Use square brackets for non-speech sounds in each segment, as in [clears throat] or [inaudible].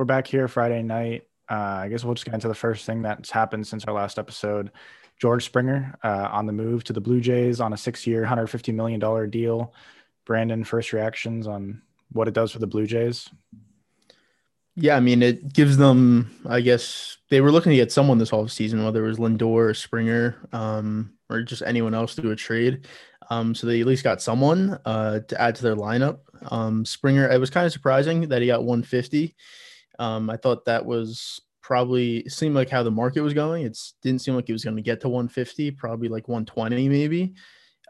we're back here Friday night. Uh, I guess we'll just get into the first thing that's happened since our last episode. George Springer uh, on the move to the Blue Jays on a six-year, $150 million deal. Brandon, first reactions on what it does for the Blue Jays? Yeah, I mean, it gives them, I guess, they were looking to get someone this off season, whether it was Lindor or Springer um, or just anyone else through a trade. Um, so they at least got someone uh, to add to their lineup. Um, Springer, it was kind of surprising that he got 150. Um, I thought that was probably seemed like how the market was going. It didn't seem like he was going to get to 150, probably like 120 maybe.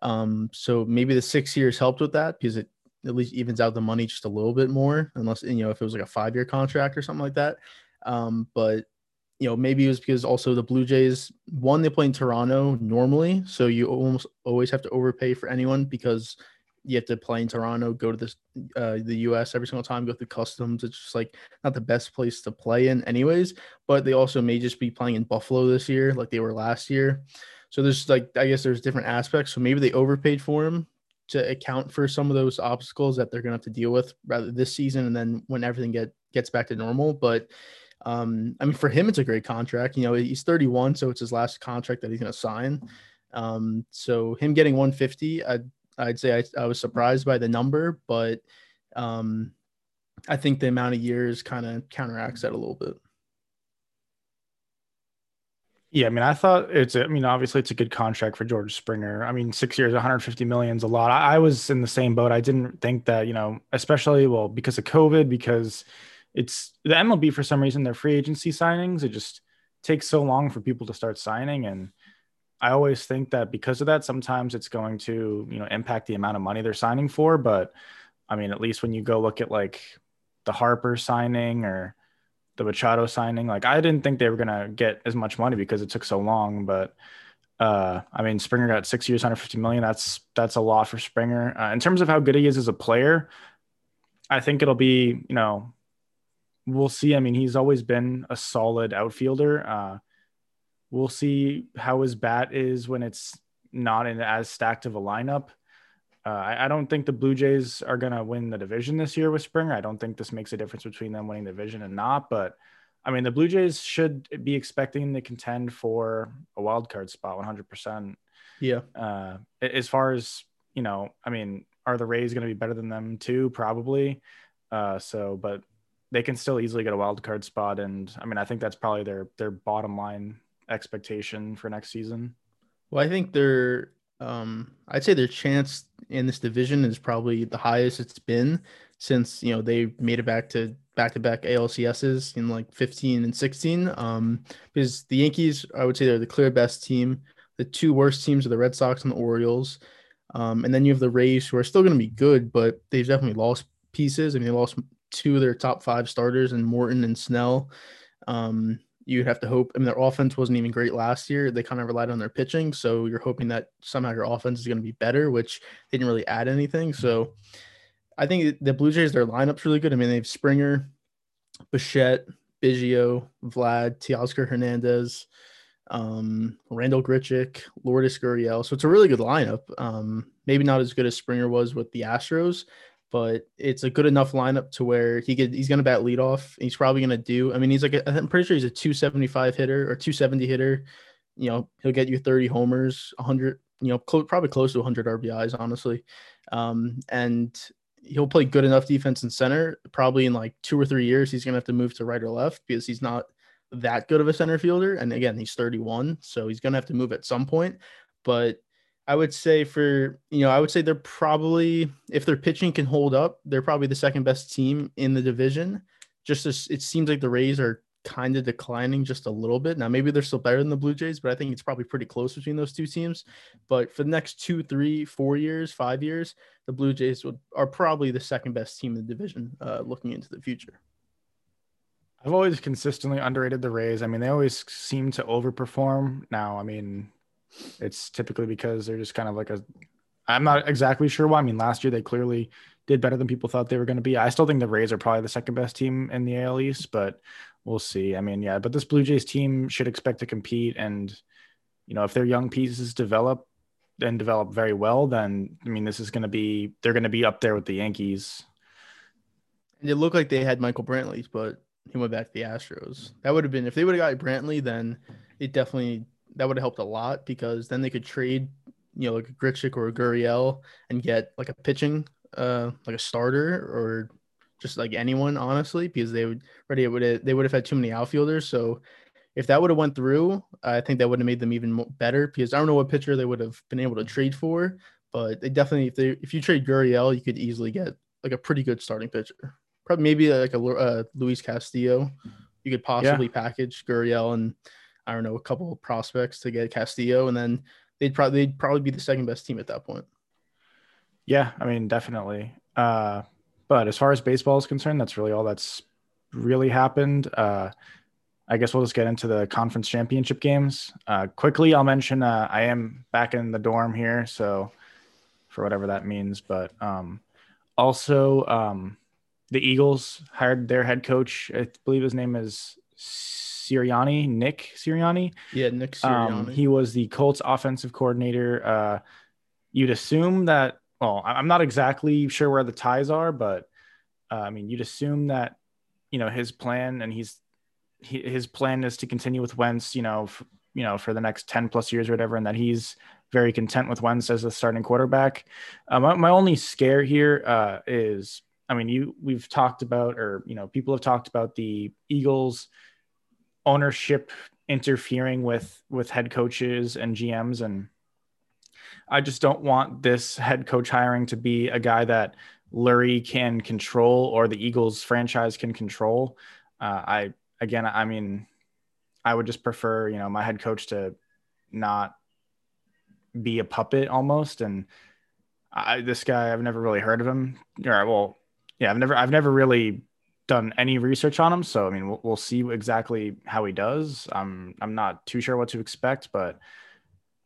Um, so maybe the six years helped with that because it at least evens out the money just a little bit more, unless you know if it was like a five year contract or something like that. Um, but you know maybe it was because also the Blue Jays one they play in Toronto normally, so you almost always have to overpay for anyone because you have to play in Toronto, go to this uh, the U.S. every single time, go through customs. It's just like not the best place to play in, anyways. But they also may just be playing in Buffalo this year, like they were last year. So there's like I guess there's different aspects. So maybe they overpaid for him to account for some of those obstacles that they're gonna have to deal with rather this season, and then when everything get gets back to normal. But um, I mean, for him, it's a great contract. You know, he's 31, so it's his last contract that he's gonna sign. Um, so him getting 150, I I'd say I, I was surprised by the number, but um, I think the amount of years kind of counteracts that a little bit. Yeah, I mean, I thought it's. I mean, obviously, it's a good contract for George Springer. I mean, six years, 150 million is a lot. I, I was in the same boat. I didn't think that, you know, especially well because of COVID, because it's the MLB for some reason their free agency signings. It just takes so long for people to start signing, and I always think that because of that, sometimes it's going to, you know, impact the amount of money they're signing for. But I mean, at least when you go look at like the Harper signing or the Machado signing, like I didn't think they were gonna get as much money because it took so long. But uh, I mean, Springer got six years, 150 million. That's that's a lot for Springer. Uh, in terms of how good he is as a player, I think it'll be, you know, we'll see. I mean, he's always been a solid outfielder. Uh, We'll see how his bat is when it's not in as stacked of a lineup. Uh, I, I, don't think the Blue Jays are going to win the division this year with Springer. I don't think this makes a difference between them winning the division and not. But I mean, the Blue Jays should be expecting to contend for a wild card spot 100%. Yeah. Uh, as far as, you know, I mean, are the Rays going to be better than them too? Probably. Uh, so, but they can still easily get a wild card spot. And I mean, I think that's probably their, their bottom line expectation for next season? Well, I think their um, I'd say their chance in this division is probably the highest it's been since you know they made it back to back to back ALCSs in like 15 and 16. Um, because the Yankees, I would say they're the clear best team. The two worst teams are the Red Sox and the Orioles. Um, and then you have the Rays, who are still going to be good, but they've definitely lost pieces. I mean, they lost two of their top five starters, and Morton and Snell. Um, you'd have to hope. I mean, their offense wasn't even great last year. They kind of relied on their pitching. So you're hoping that somehow your offense is going to be better, which they didn't really add anything. So I think the Blue Jays, their lineup's really good. I mean, they have Springer, Bichette, Biggio, Vlad, Teoscar Hernandez, um, Randal Grichuk, Lourdes Gurriel. So it's a really good lineup. Um, maybe not as good as Springer was with the Astros, but it's a good enough lineup to where he could he's going to bat leadoff. He's probably going to do. I mean, he's like a, I'm pretty sure he's a 275 hitter or 270 hitter. You know, he'll get you 30 homers, 100. You know, cl- probably close to 100 RBIs, honestly. Um, and he'll play good enough defense in center. Probably in like two or three years, he's going to have to move to right or left because he's not that good of a center fielder. And again, he's 31, so he's going to have to move at some point. But I would say for you know, I would say they're probably if their pitching can hold up, they're probably the second best team in the division. Just as it seems like the Rays are kind of declining just a little bit. Now maybe they're still better than the Blue Jays, but I think it's probably pretty close between those two teams. But for the next two, three, four years, five years, the Blue Jays would, are probably the second best team in the division uh, looking into the future. I've always consistently underrated the Rays. I mean, they always seem to overperform. Now, I mean, it's typically because they're just kind of like a I'm not exactly sure why. I mean, last year they clearly did better than people thought they were going to be. I still think the Rays are probably the second best team in the AL East, but we'll see. I mean, yeah, but this Blue Jays team should expect to compete. And, you know, if their young pieces develop and develop very well, then, I mean, this is going to be, they're going to be up there with the Yankees. And it looked like they had Michael Brantley, but he went back to the Astros. That would have been if they would have got Brantley, then it definitely that would have helped a lot because then they could trade, you know, like a Grichuk or a Gurriel and get like a pitching, uh, like a starter or just like anyone, honestly, because they would already would have, they would have had too many outfielders. So if that would have went through, I think that would have made them even better because I don't know what pitcher they would have been able to trade for, but they definitely if they if you trade Gurriel, you could easily get like a pretty good starting pitcher. Probably maybe like a uh, Luis Castillo. You could possibly yeah. package Gurriel and I don't know a couple of prospects to get Castillo, and then they'd probably they'd probably be the second best team at that point. Yeah, I mean definitely. Uh, but as far as baseball is concerned, that's really all that's really happened. Uh, I guess we'll just get into the conference championship games. Uh, quickly, I'll mention uh, I am back in the dorm here, so for whatever that means. But um, also, um, the Eagles hired their head coach. I believe his name is Sirianni, Nick Sirianni. Yeah, Nick Sirianni. Um, he was the Colts offensive coordinator. Uh, you'd assume that. Well, I'm not exactly sure where the ties are, but uh, I mean, you'd assume that you know his plan, and he's he, his plan is to continue with Wentz. You know, f- you know, for the next ten plus years or whatever, and that he's very content with Wentz as the starting quarterback. Uh, my, my, only scare here uh, is, I mean, you we've talked about, or you know, people have talked about the Eagles ownership interfering with with head coaches and GMs and I just don't want this head coach hiring to be a guy that Lurie can control or the Eagles franchise can control. Uh, I again, I mean, I would just prefer you know my head coach to not be a puppet almost. And I, this guy, I've never really heard of him. Or well, yeah, I've never I've never really done any research on him. So I mean, we'll, we'll see exactly how he does. I'm I'm not too sure what to expect, but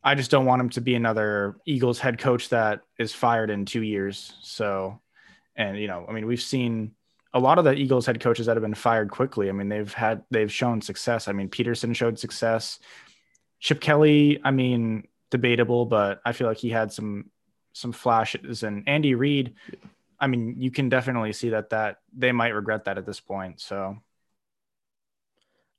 I just don't want him to be another Eagles head coach that is fired in two years. So, and you know, I mean, we've seen a lot of the Eagles head coaches that have been fired quickly. I mean, they've had they've shown success. I mean, Pederson showed success. Chip Kelly, I mean, debatable, but I feel like he had some some flashes. And Andy Reid, I mean, you can definitely see that that they might regret that at this point. So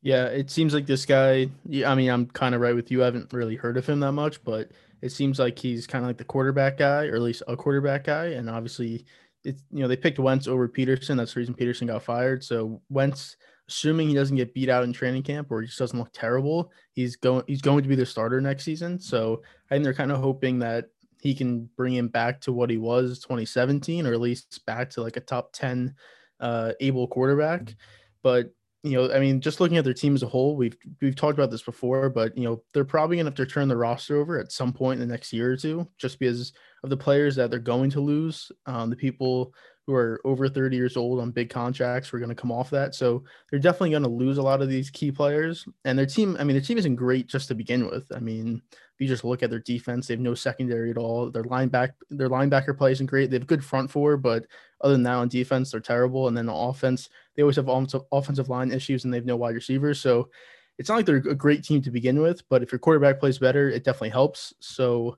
yeah, it seems like this guy. I mean, I'm kind of right with you. I haven't really heard of him that much, but it seems like he's kind of like the quarterback guy, or at least a quarterback guy. And obviously, it's you know they picked Wentz over Pederson. That's the reason Pederson got fired. So Wentz, assuming he doesn't get beat out in training camp or he just doesn't look terrible, he's going he's going to be the starter next season. So I think they're kind of hoping that he can bring him back to what he was 2017 or at least back to like a top 10 uh, able quarterback. But you know i mean just looking at their team as a whole we've we've talked about this before but you know they're probably going to have to turn the roster over at some point in the next year or two just because of the players that they're going to lose um, the people who are over 30 years old on big contracts were going to come off that. So they're definitely going to lose a lot of these key players. And their team, I mean, their team isn't great just to begin with. I mean, if you just look at their defense, they have no secondary at all. Their linebacker, their linebacker play isn't great. They have good front four, but other than that, on defense, they're terrible. And then the offense, they always have offensive line issues and they have no wide receivers. So it's not like they're a great team to begin with, but if your quarterback plays better, it definitely helps. So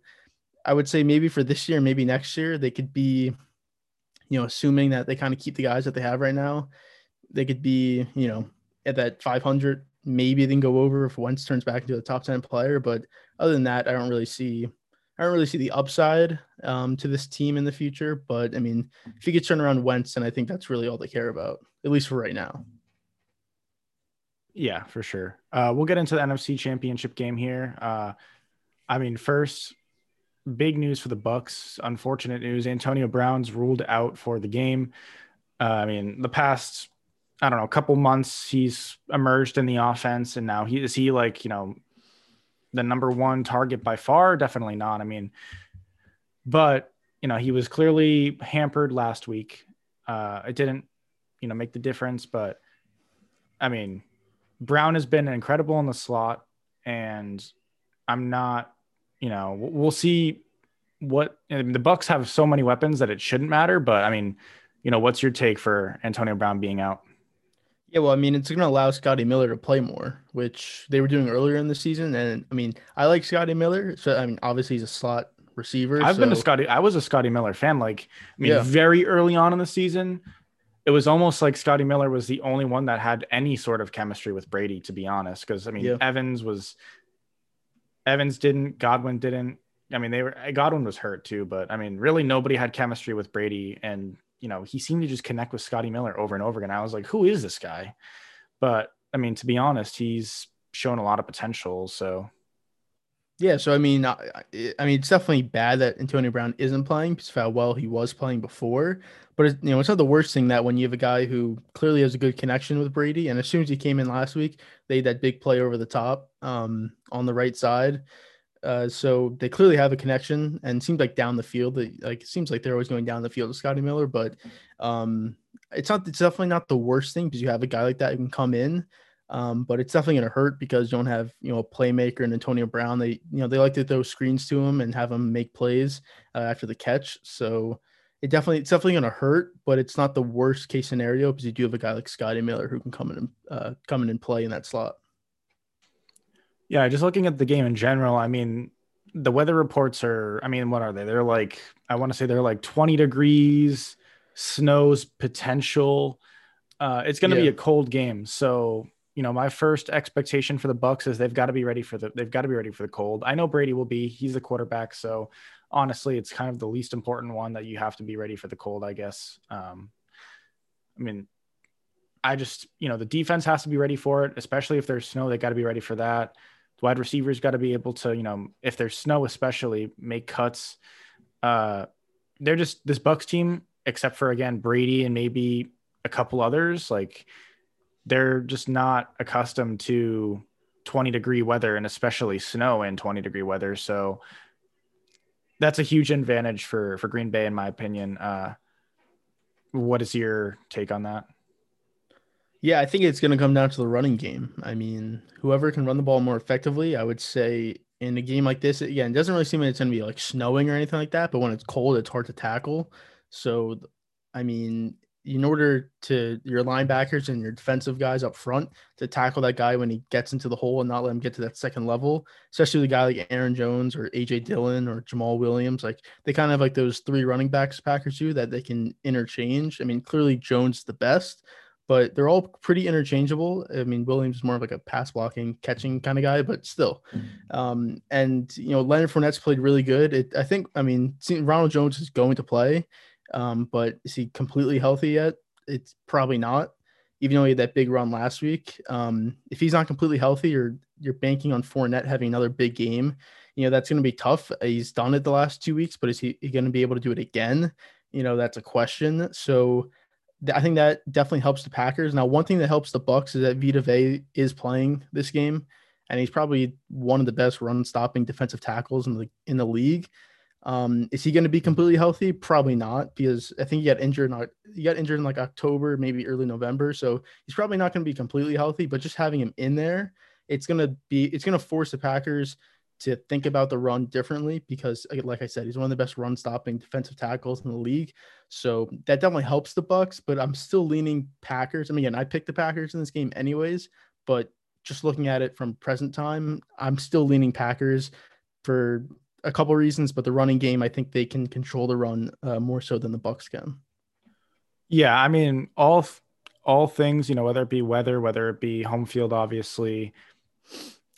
I would say maybe for this year, maybe next year, they could be you know, assuming that they kind of keep the guys that they have right now, they could be, you know, at that 500. Maybe they can go over if Wentz turns back into a top 10 player. But other than that, I don't really see, I don't really see the upside um, to this team in the future. But I mean, if you could turn around Wentz, and I think that's really all they care about, at least for right now. Yeah, for sure. Uh, we'll get into the NFC Championship game here. Uh, I mean, first, big news for the Bucks. Unfortunate news. Antonio Brown's ruled out for the game. Uh, I mean, the past I don't know—a couple months he's emerged in the offense, and now he is he like you know the number one target by far? Definitely not. I mean, but you know he was clearly hampered last week. Uh, it didn't you know make the difference, but I mean, Brown has been incredible in the slot, and I'm not you know, we'll see what I mean, the Bucks have so many weapons that it shouldn't matter. But I mean, you know, what's your take for Antonio Brown being out? Yeah, well, I mean, it's going to allow Scotty Miller to play more, which they were doing earlier in the season. And I mean, I like Scotty Miller. So I mean, obviously he's a slot receiver. I've so... been a Scotty. I was a Scotty Miller fan. Like, I mean, yeah. very early on in the season, it was almost like Scotty Miller was the only one that had any sort of chemistry with Brady, to be honest. Because I mean, yeah. Evans was Evans didn't, Godwin didn't. I mean, they were Godwin was hurt too, but I mean, really nobody had chemistry with Brady, and you know, he seemed to just connect with Scotty Miller over and over again. I was like, who is this guy? But I mean, to be honest, he's shown a lot of potential. So yeah, so I mean, I, I, mean, it's definitely bad that Antonio Brown isn't playing because of how well he was playing before. But it, you know, it's not the worst thing that when you have a guy who clearly has a good connection with Brady, and as soon as he came in last week, they had that big play over the top um, on the right side. Uh, so they clearly have a connection, and seems like down the field, like it seems like they're always going down the field with Scotty Miller. But um, it's not, it's definitely not the worst thing because you have a guy like that who can come in um, but it's definitely going to hurt because you don't have you know a playmaker and Antonio Brown. They you know they like to throw screens to him and have him make plays uh, after the catch. So it definitely it's definitely going to hurt, but it's not the worst case scenario because you do have a guy like Scotty Miller who can come in and uh, come in and play in that slot. Yeah, just looking at the game in general, I mean, the weather reports are. I mean, what are they? They're like I want to say they're like 20 degrees, snows potential. Uh, it's going to yeah. be a cold game, so you know, my first expectation for the Bucks is they've got to be ready for the they've got to be ready for the cold. I know Brady will be. He's the quarterback, so honestly, it's kind of the least important one that you have to be ready for the cold, I guess. Um, I mean, I just, you know, the defense has to be ready for it, especially if there's snow. They got to be ready for that. The wide receivers got to be able to, you know, if there's snow, especially make cuts. Uh, they're just this Bucks team, except for again Brady and maybe a couple others. Like they're just not accustomed to 20 degree weather and especially snow in 20 degree weather. So that's a huge advantage for for Green Bay, in my opinion. Uh, what is your take on that? Yeah, I think it's going to come down to the running game. I mean, whoever can run the ball more effectively, I would say in a game like this, again, it doesn't really seem like it's going to be like snowing or anything like that, but when it's cold, it's hard to tackle. So, I mean, in order to your linebackers and your defensive guys up front to tackle that guy when he gets into the hole and not let him get to that second level, especially the guy like Aaron Jones or AJ Dillon or Jamaal Williams, like they kind of have like those three running backs Packers do that they can interchange. I mean, clearly Jones is the best, but they're all pretty interchangeable. I mean, Williams is more of like a pass blocking, catching kind of guy, but still. Um, and you know, Leonard Fournette's played really good. It, I think, I mean, Ronald Jones is going to play. Um, but is he completely healthy yet? It's probably not. Even though he had that big run last week, um, if he's not completely healthy, or you're banking on Fournette having another big game, you know that's going to be tough. He's done it the last two weeks, but is he, going to be able to do it again? You know that's a question. So th- I think that definitely helps the Packers. Now, one thing that helps the Bucks is that Vita Vea is playing this game, and he's probably one of the best run stopping defensive tackles in the in the league. Um, is he going to be completely healthy? Probably not, because I think he got injured. In, he got injured in like October, maybe early November. So he's probably not going to be completely healthy. But just having him in there, it's going to be it's going to force the Packers to think about the run differently because, like I said, he's one of the best run stopping defensive tackles in the league. So that definitely helps the Bucks. But I'm still leaning Packers. I mean, again, I picked the Packers in this game anyways. But just looking at it from present time, I'm still leaning Packers for a couple reasons, but the running game, I think they can control the run uh, more so than the Bucs can. Yeah, I mean, all all things, you know, whether it be weather, whether it be home field, obviously,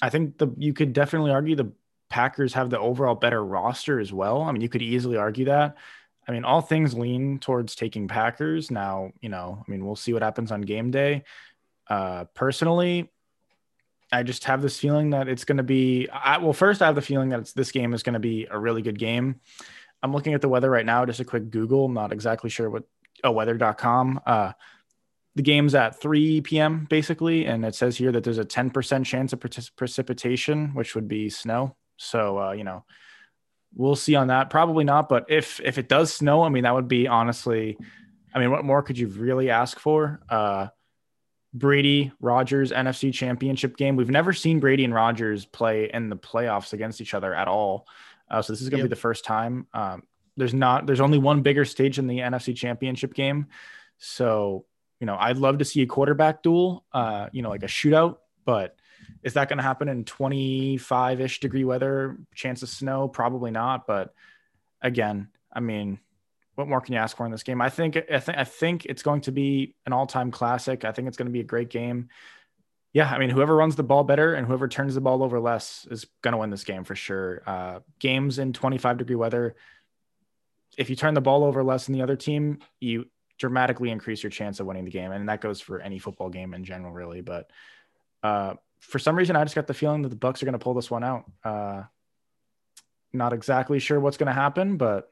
I think the you could definitely argue the Packers have the overall better roster as well. I mean, you could easily argue that. I mean, all things lean towards taking Packers. Now, you know, I mean, we'll see what happens on game day. Uh, personally, I just have this feeling that it's going to be. I, well, first, I have the feeling that this game is going to be a really good game. I'm looking at the weather right now. Just a quick Google. I'm not exactly sure what. Oh, weather.com. Uh, the game's at 3 p.m. basically, and it says here that there's a 10% chance of precipitation, which would be snow. So, uh, you know, we'll see on that. Probably not, but if if it does snow, I mean, that would be honestly. I mean, what more could you really ask for? Uh, Brady Rodgers NFC Championship game. We've never seen Brady and Rodgers play in the playoffs against each other at all. Uh, so this is going to yep. be the first time. Um, there's not. There's only one bigger stage in the NFC Championship game. So you know, I'd love to see a quarterback duel. Uh, you know, like a shootout. But is that going to happen in 25 ish degree weather? Chance of snow? Probably not. But again, I mean, what more can you ask for in this game? I think I think I think it's going to be an all-time classic. I think it's going to be a great game. Yeah, I mean, whoever runs the ball better and whoever turns the ball over less is going to win this game for sure. Uh, games in 25 degree weather, if you turn the ball over less than the other team, you dramatically increase your chance of winning the game, and that goes for any football game in general, really. But uh, for some reason, I just got the feeling that the Bucks are going to pull this one out. Uh, not exactly sure what's going to happen, but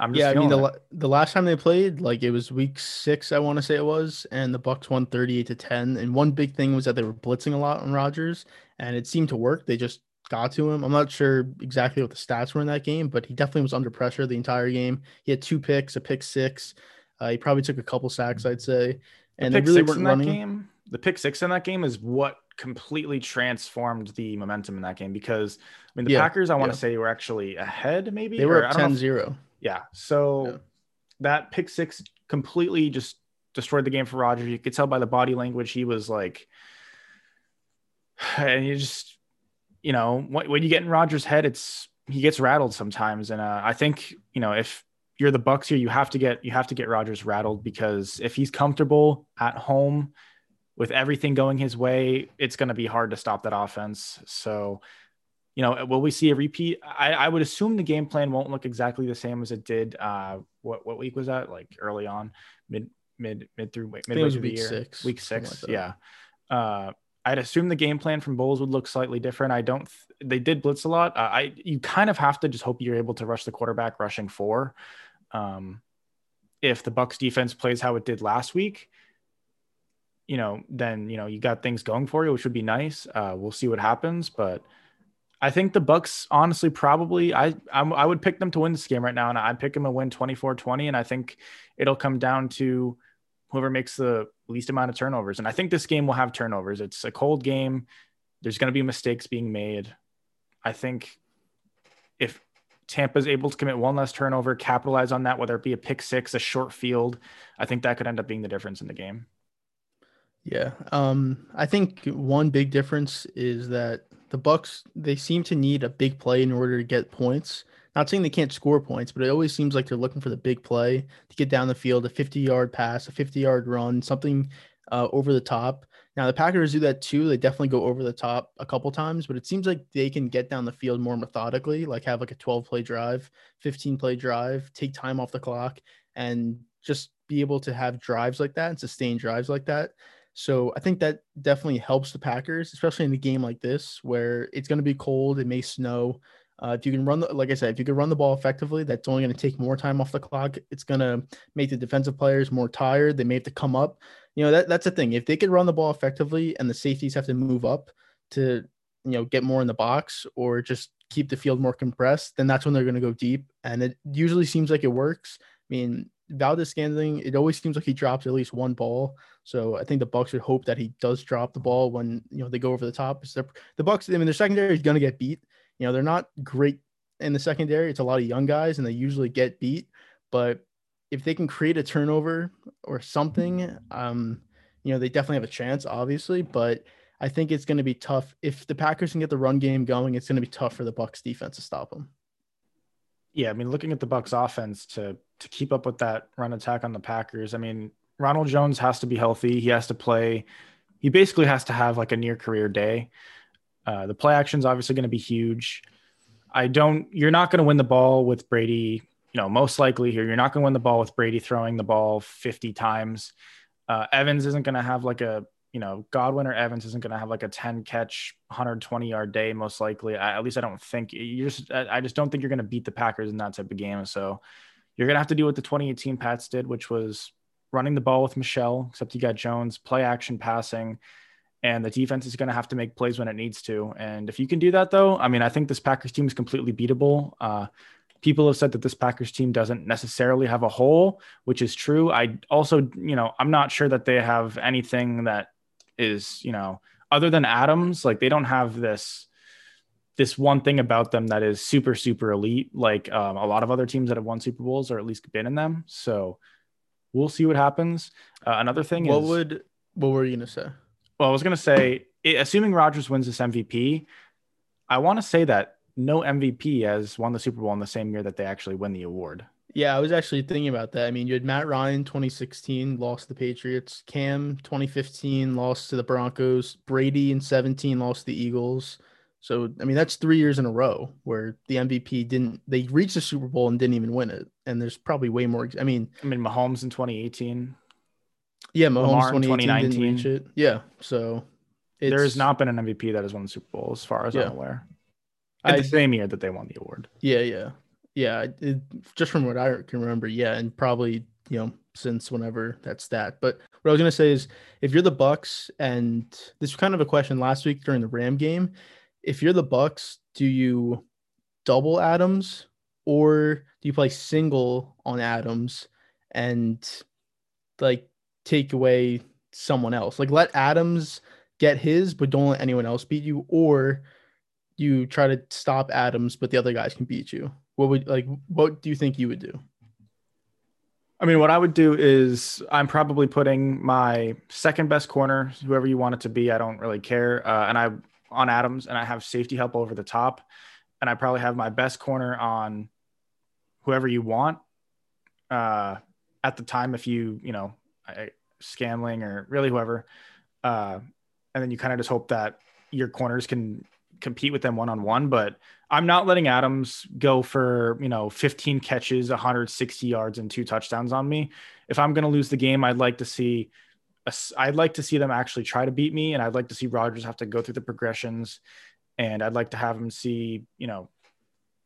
I'm yeah. I mean, the the last time they played, like it was week six, I want to say it was, and the Bucks won 38 to 10. And one big thing was that they were blitzing a lot on Rodgers, and it seemed to work. They just got to him. I'm not sure exactly what the stats were in that game, but he definitely was under pressure the entire game. He had two picks, a pick six. Uh, he probably took a couple sacks, I'd say. And the they really weren't running. Game, the pick six in that game is what completely transformed the momentum in that game because I mean the yeah, Packers I want to yeah. say were actually ahead maybe they were up 10-0 yeah so yeah. that pick six completely just destroyed the game for Rodgers you could tell by the body language he was like [sighs] and you just you know when you get in Rodgers' head it's he gets rattled sometimes and uh, I think you know if you're the Bucks here you have to get you have to get Rodgers rattled because if he's comfortable at home with everything going his way, it's going to be hard to stop that offense. So, you know, will we see a repeat? I, I would assume the game plan won't look exactly the same as it did. Uh, what what week was that? Like early on, mid mid mid through mid through the year, six, week six. Like yeah. Uh, I'd assume the game plan from Bowles would look slightly different. I don't. Th- they did blitz a lot. Uh, I you kind of have to just hope you're able to rush the quarterback, rushing four. Um, if the Bucks defense plays how it did last week, you know, then you know you got things going for you, which would be nice. Uh, we'll see what happens, but I think the Bucks honestly probably I I'm, i would pick them to win this game right now, and I'd pick them to win 24-20, and I think it'll come down to whoever makes the least amount of turnovers. And I think this game will have turnovers. It's a cold game. There's going to be mistakes being made. I think if Tampa's able to commit one less turnover, capitalize on that, whether it be a pick six, a short field, I think that could end up being the difference in the game. Yeah. Um, I think one big difference is that the Bucks they seem to need a big play in order to get points. Not saying they can't score points, but it always seems like they're looking for the big play to get down the field, a 50 yard pass, a 50 yard run, something uh, over the top. Now the Packers do that too. They definitely go over the top a couple times, but it seems like they can get down the field more methodically, like have like a 12 play drive, 15 play drive, take time off the clock, and just be able to have drives like that and sustain drives like that. So I think that definitely helps the Packers, especially in a game like this where it's going to be cold, it may snow. Uh, if you can run the, like I said, if you can run the ball effectively, that's only going to take more time off the clock. It's going to make the defensive players more tired. They may have to come up. You know, that, that's the thing. If they could run the ball effectively and the safeties have to move up to, you know, get more in the box or just keep the field more compressed, then that's when they're going to go deep. And it usually seems like it works. I mean, Valdes-Scantling, it always seems like he drops at least one ball. So I think the Bucks would hope that he does drop the ball when you know they go over the top. The Bucks, I mean, their secondary is going to get beat. You know, they're not great in the secondary. It's a lot of young guys, and they usually get beat. But if they can create a turnover or something, um, you know, they definitely have a chance, obviously. But I think it's going to be tough if the Packers can get the run game going. It's going to be tough for the Bucks defense to stop them. Yeah, I mean, looking at the Bucks offense to to keep up with that run attack on the Packers, I mean, Ronald Jones has to be healthy. He has to play. He basically has to have like a near career day. Uh, the play action is obviously going to be huge. I don't. You're not going to win the ball with Brady. You know, most likely here, you're not going to win the ball with Brady throwing the ball 50 times. Uh, Evans isn't going to have like a you know, Godwin or Evans isn't going to have like a 10 catch, 120 yard day, most likely. I, at least I don't think you just, I just don't think you're going to beat the Packers in that type of game. So you're going to have to do what the 2018 Pats did, which was running the ball with Michel, except you got Jones, play action passing, and the defense is going to have to make plays when it needs to. And if you can do that, though, I mean, I think this Packers team is completely beatable. Uh, people have said that this Packers team doesn't necessarily have a hole, which is true. I also, you know, I'm not sure that they have anything that is, you know, other than Adams, like they don't have this this one thing about them that is super super elite like um, a lot of other teams that have won super bowls or at least been in them so we'll see what happens. Uh, another thing what is, would what were you gonna say? Well i was gonna say assuming Rodgers wins this mvp i want to say that no mvp has won the super bowl in the same year that they actually win the award. Yeah, I was actually thinking about that. I mean, you had Matt Ryan 2016 lost to the Patriots, Cam 2015 lost to the Broncos, Brady in 17 lost to the Eagles. So, I mean, that's 3 years in a row where the MVP didn't they reached the Super Bowl and didn't even win it. And there's probably way more I mean, I mean Mahomes in 2018. Yeah, Mahomes 2018 didn't reach it. Yeah. So, there has not been an MVP that has won the Super Bowl as far as yeah. I'm aware. In I, the same year that they won the award. Yeah, yeah yeah, it, just from what I can remember, yeah, and probably you know since whenever that's that. But what I was gonna say is, if you're the Bucks, and this was kind of a question last week during the Ram game, if you're the Bucks, do you double Adams or do you play single on Adams and like take away someone else? Like let Adams get his, but don't let anyone else beat you, or you try to stop Adams, but the other guys can beat you what would like what do you think you would do? I mean, what I would do is I'm probably putting my second best corner, whoever you want it to be. I don't really care. Uh, and I on Adams, and I have safety help over the top, and I probably have my best corner on whoever you want. Uh, at the time, if you you know, I, or really whoever, uh, and then you kind of just hope that your corners can compete with them one on one. But I'm not letting Adams go for, you know, 15 catches, 160 yards, and two touchdowns on me. If I'm going to lose the game, I'd like to see. A, I'd like to see them actually try to beat me, and I'd like to see Rodgers have to go through the progressions, and I'd like to have him see, you know,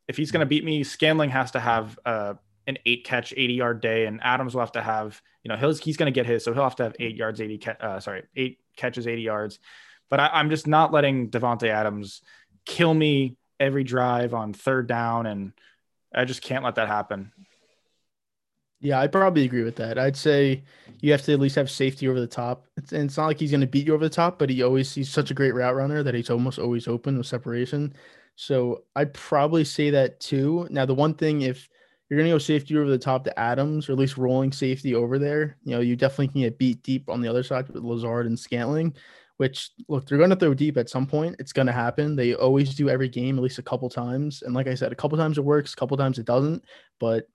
if he's going to beat me, Scantling has to have uh, an eight catch, 80 yard day, and Adams will have to have, you know, he's he's going to get his, so he'll have to have eight yards, 80, uh, sorry, eight catches, 80 yards. But I, I'm just not letting Davante Adams kill me every drive on third down, and I just can't let that happen. Yeah, I probably agree with that. I'd say you have to at least have safety over the top. It's, and it's not like he's going to beat you over the top, but he always he's such a great route runner that he's almost always open with separation. So I'd probably say that too. Now, the one thing if you're going to go safety over the top to Adams, or at least rolling safety over there, you know, you definitely can get beat deep on the other side with Lazard and Scantling which look, they're going to throw deep at some point. It's going to happen. They always do every game, at least a couple times. And like I said, a couple times it works, a couple times it doesn't. But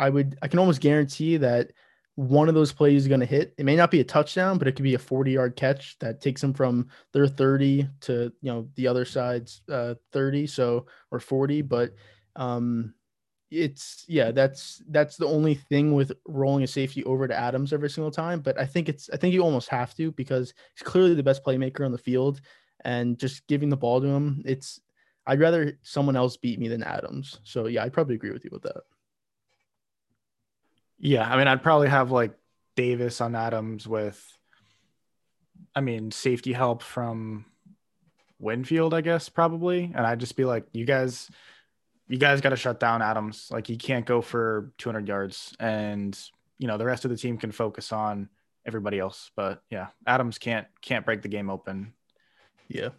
I would, I can almost guarantee that one of those plays is going to hit. It may not be a touchdown, but it could be a 40 yard catch that takes them from their 30 to, you know, the other side's uh, 30. So, or 40. But, um, it's yeah, that's that's the only thing with rolling a safety over to Adams every single time. But I think it's I think you almost have to because he's clearly the best playmaker on the field, and just giving the ball to him, it's I'd rather someone else beat me than Adams. So yeah, I'd probably agree with you with that. Yeah, I mean, I'd probably have like Davis on Adams with, I mean, safety help from Winfield, I guess probably, and I'd just be like, you guys you guys got to shut down Adams. Like he can't go for 200 yards, and you know the rest of the team can focus on everybody else. But yeah, Adams can't can't break the game open. Yeah.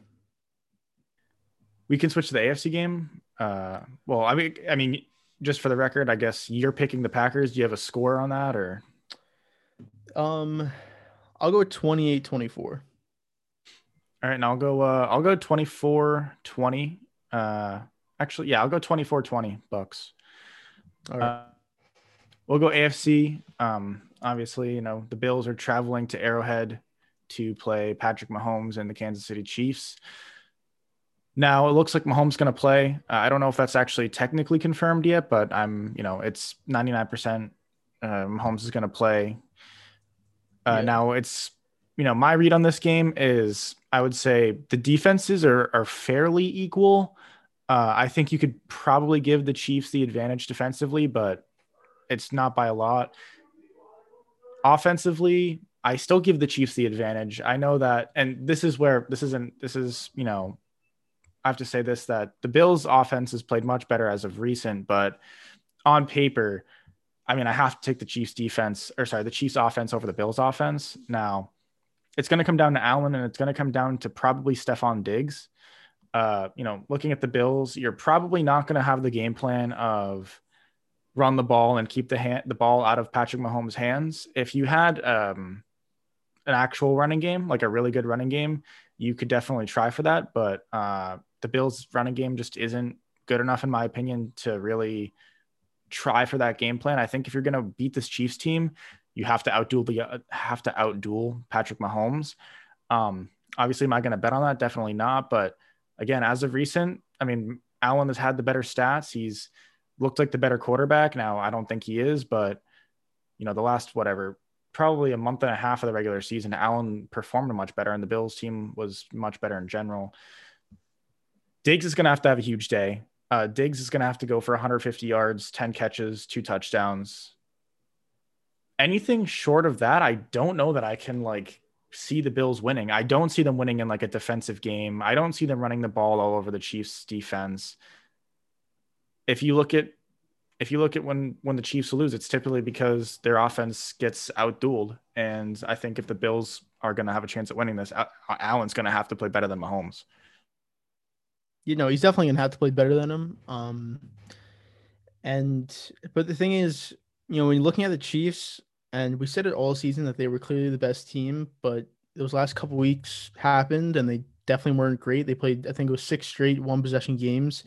We can switch to the AFC game. Uh, well, I mean, I mean, just for the record, I guess you're picking the Packers. Do you have a score on that, or? Um, I'll go 28-24. All right, and I'll go. Uh, I'll go 24-20. Uh, Actually, yeah, I'll go 24 20 bucks. All right. Uh, we'll go AFC. Um, obviously, you know, the Bills are traveling to Arrowhead to play Patrick Mahomes and the Kansas City Chiefs. Now it looks like Mahomes going to play. Uh, I don't know if that's actually technically confirmed yet, but I'm, you know, it's 99% uh, Mahomes is going to play. Uh, yeah. Now it's, you know, my read on this game is I would say the defenses are, are fairly equal. Uh, I think you could probably give the Chiefs the advantage defensively, but it's not by a lot. Offensively, I still give the Chiefs the advantage. I know that, and this is where this isn't, this is, you know, I have to say this that the Bills' offense has played much better as of recent, but on paper, I mean, I have to take the Chiefs' defense, or sorry, the Chiefs' offense over the Bills' offense. Now, it's going to come down to Allen, and it's going to come down to probably Stefon Diggs uh, you know, looking at the Bills, you're probably not going to have the game plan of run the ball and keep the hand the ball out of Patrick Mahomes' hands. If you had um, an actual running game, like a really good running game, you could definitely try for that. But uh, the Bills' running game just isn't good enough, in my opinion, to really try for that game plan. I think if you're going to beat this Chiefs team, you have to outduel the uh, have to outduel Patrick Mahomes. Um, obviously, am I going to bet on that? Definitely not. But again, as of recent, I mean, Allen has had the better stats. He's looked like the better quarterback. Now, I don't think he is, but you know, the last whatever, probably a month and a half of the regular season, Allen performed much better, and the Bills team was much better in general. Diggs is going to have to have a huge day. Uh, Diggs is going to have to go for 150 yards, 10 catches, two touchdowns. Anything short of that, I don't know that I can like see the Bills winning. I don't see them winning in like a defensive game. I don't see them running the ball all over the Chiefs defense. If you look at if you look at when when the Chiefs lose, it's typically because their offense gets outdueled. And I think if the Bills are going to have a chance at winning this, Allen's going to have to play better than Mahomes you know, he's definitely gonna have to play better than him. Um, and but the thing is, you know, when you're looking at the Chiefs, and we said it all season that they were clearly the best team, but those last couple weeks happened, and they definitely weren't great. They played, I think it was six straight one possession games.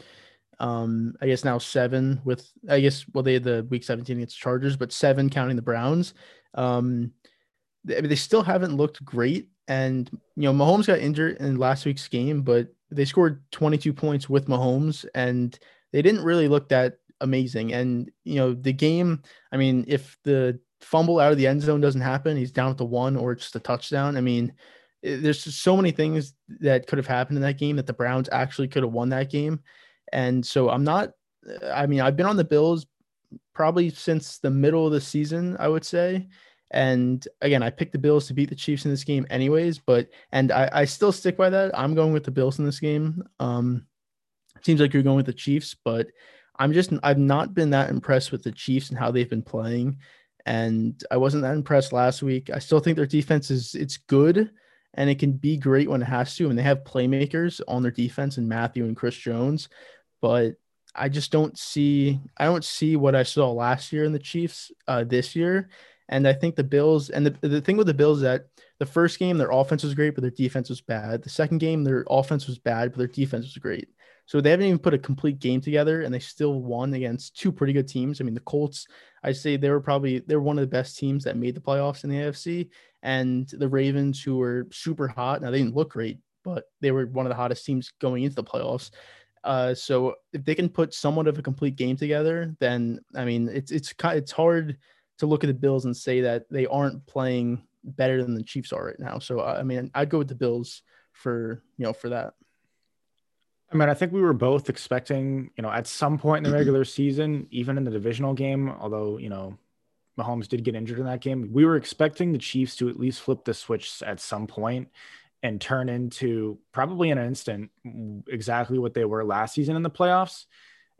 Um, I guess now seven with, I guess, well, they had the week 17 against Chargers, but seven counting the Browns. Um, they, I mean, they still haven't looked great. And, you know, Mahomes got injured in last week's game, but they scored 22 points with Mahomes and they didn't really look that amazing. And, you know, the game, I mean, if the fumble out of the end zone doesn't happen, he's down at the one or just a touchdown. I mean, there's so many things that could have happened in that game that the Browns actually could have won that game. And so I'm not, I mean, I've been on the Bills probably since the middle of the season, I would say. And again, I picked the Bills to beat the Chiefs in this game, anyways. But and I, I still stick by that. I'm going with the Bills in this game. Um, seems like you're going with the Chiefs, but I'm just I've not been that impressed with the Chiefs and how they've been playing. And I wasn't that impressed last week. I still think their defense is it's good and it can be great when it has to. And they have playmakers on their defense and Mathieu and Chris Jones. But I just don't see I don't see what I saw last year in the Chiefs uh, this year. And I think the Bills and the, the thing with the Bills that the first game their offense was great, but their defense was bad. The second game their offense was bad, but their defense was great. So they haven't even put a complete game together, and they still won against two pretty good teams. I mean, the Colts, I say they were probably they were one of the best teams that made the playoffs in the AFC, and the Ravens, who were super hot. Now they didn't look great, but they were one of the hottest teams going into the playoffs. Uh, so if they can put somewhat of a complete game together, then I mean, it's it's it's hard to look at the Bills and say that they aren't playing better than the Chiefs are right now. So uh, I mean, I'd go with the Bills for you know for that. I mean, I think we were both expecting, you know, at some point in the regular [clears throat] season, even in the divisional game, although, you know, Mahomes did get injured in that game, we were expecting the Chiefs to at least flip the switch at some point and turn into probably in an instant exactly what they were last season in the playoffs.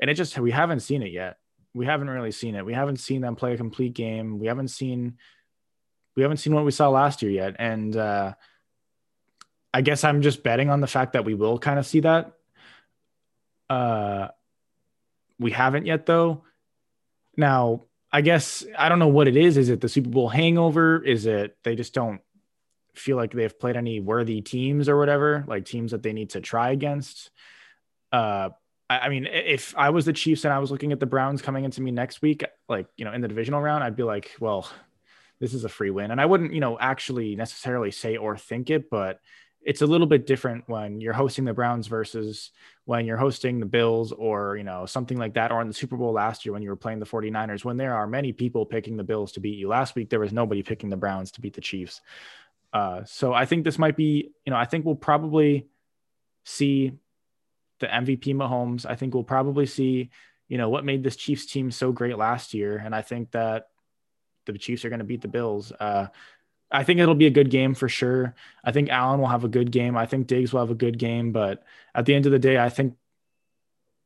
And it just, we haven't seen it yet we haven't really seen it. We haven't seen them play a complete game. We haven't seen we haven't seen what we saw last year yet. And uh, I guess I'm just betting on the fact that we will kind of see that. Uh, we haven't yet though. Now, I guess I don't know what it is. Is it the Super Bowl hangover? Is it they just don't feel like they've played any worthy teams or whatever, like teams that they need to try against? Uh, I mean, if I was the Chiefs and I was looking at the Browns coming into me next week, like, you know, in the divisional round, I'd be like, well, this is a free win. And I wouldn't, you know, actually necessarily say or think it, but it's a little bit different when you're hosting the Browns versus when you're hosting the Bills or, you know, something like that, or in the Super Bowl last year when you were playing the 49ers, when there are many people picking the Bills to beat you. Last week, there was nobody picking the Browns to beat the Chiefs. Uh, so I think this might be, you know, I think we'll probably see the MVP Mahomes. I think we'll probably see, you know, what made this Chiefs team so great last year. And I think that the Chiefs are going to beat the Bills. Uh, I think it'll be a good game for sure. I think Allen will have a good game. I think Diggs will have a good game. But at the end of the day, I think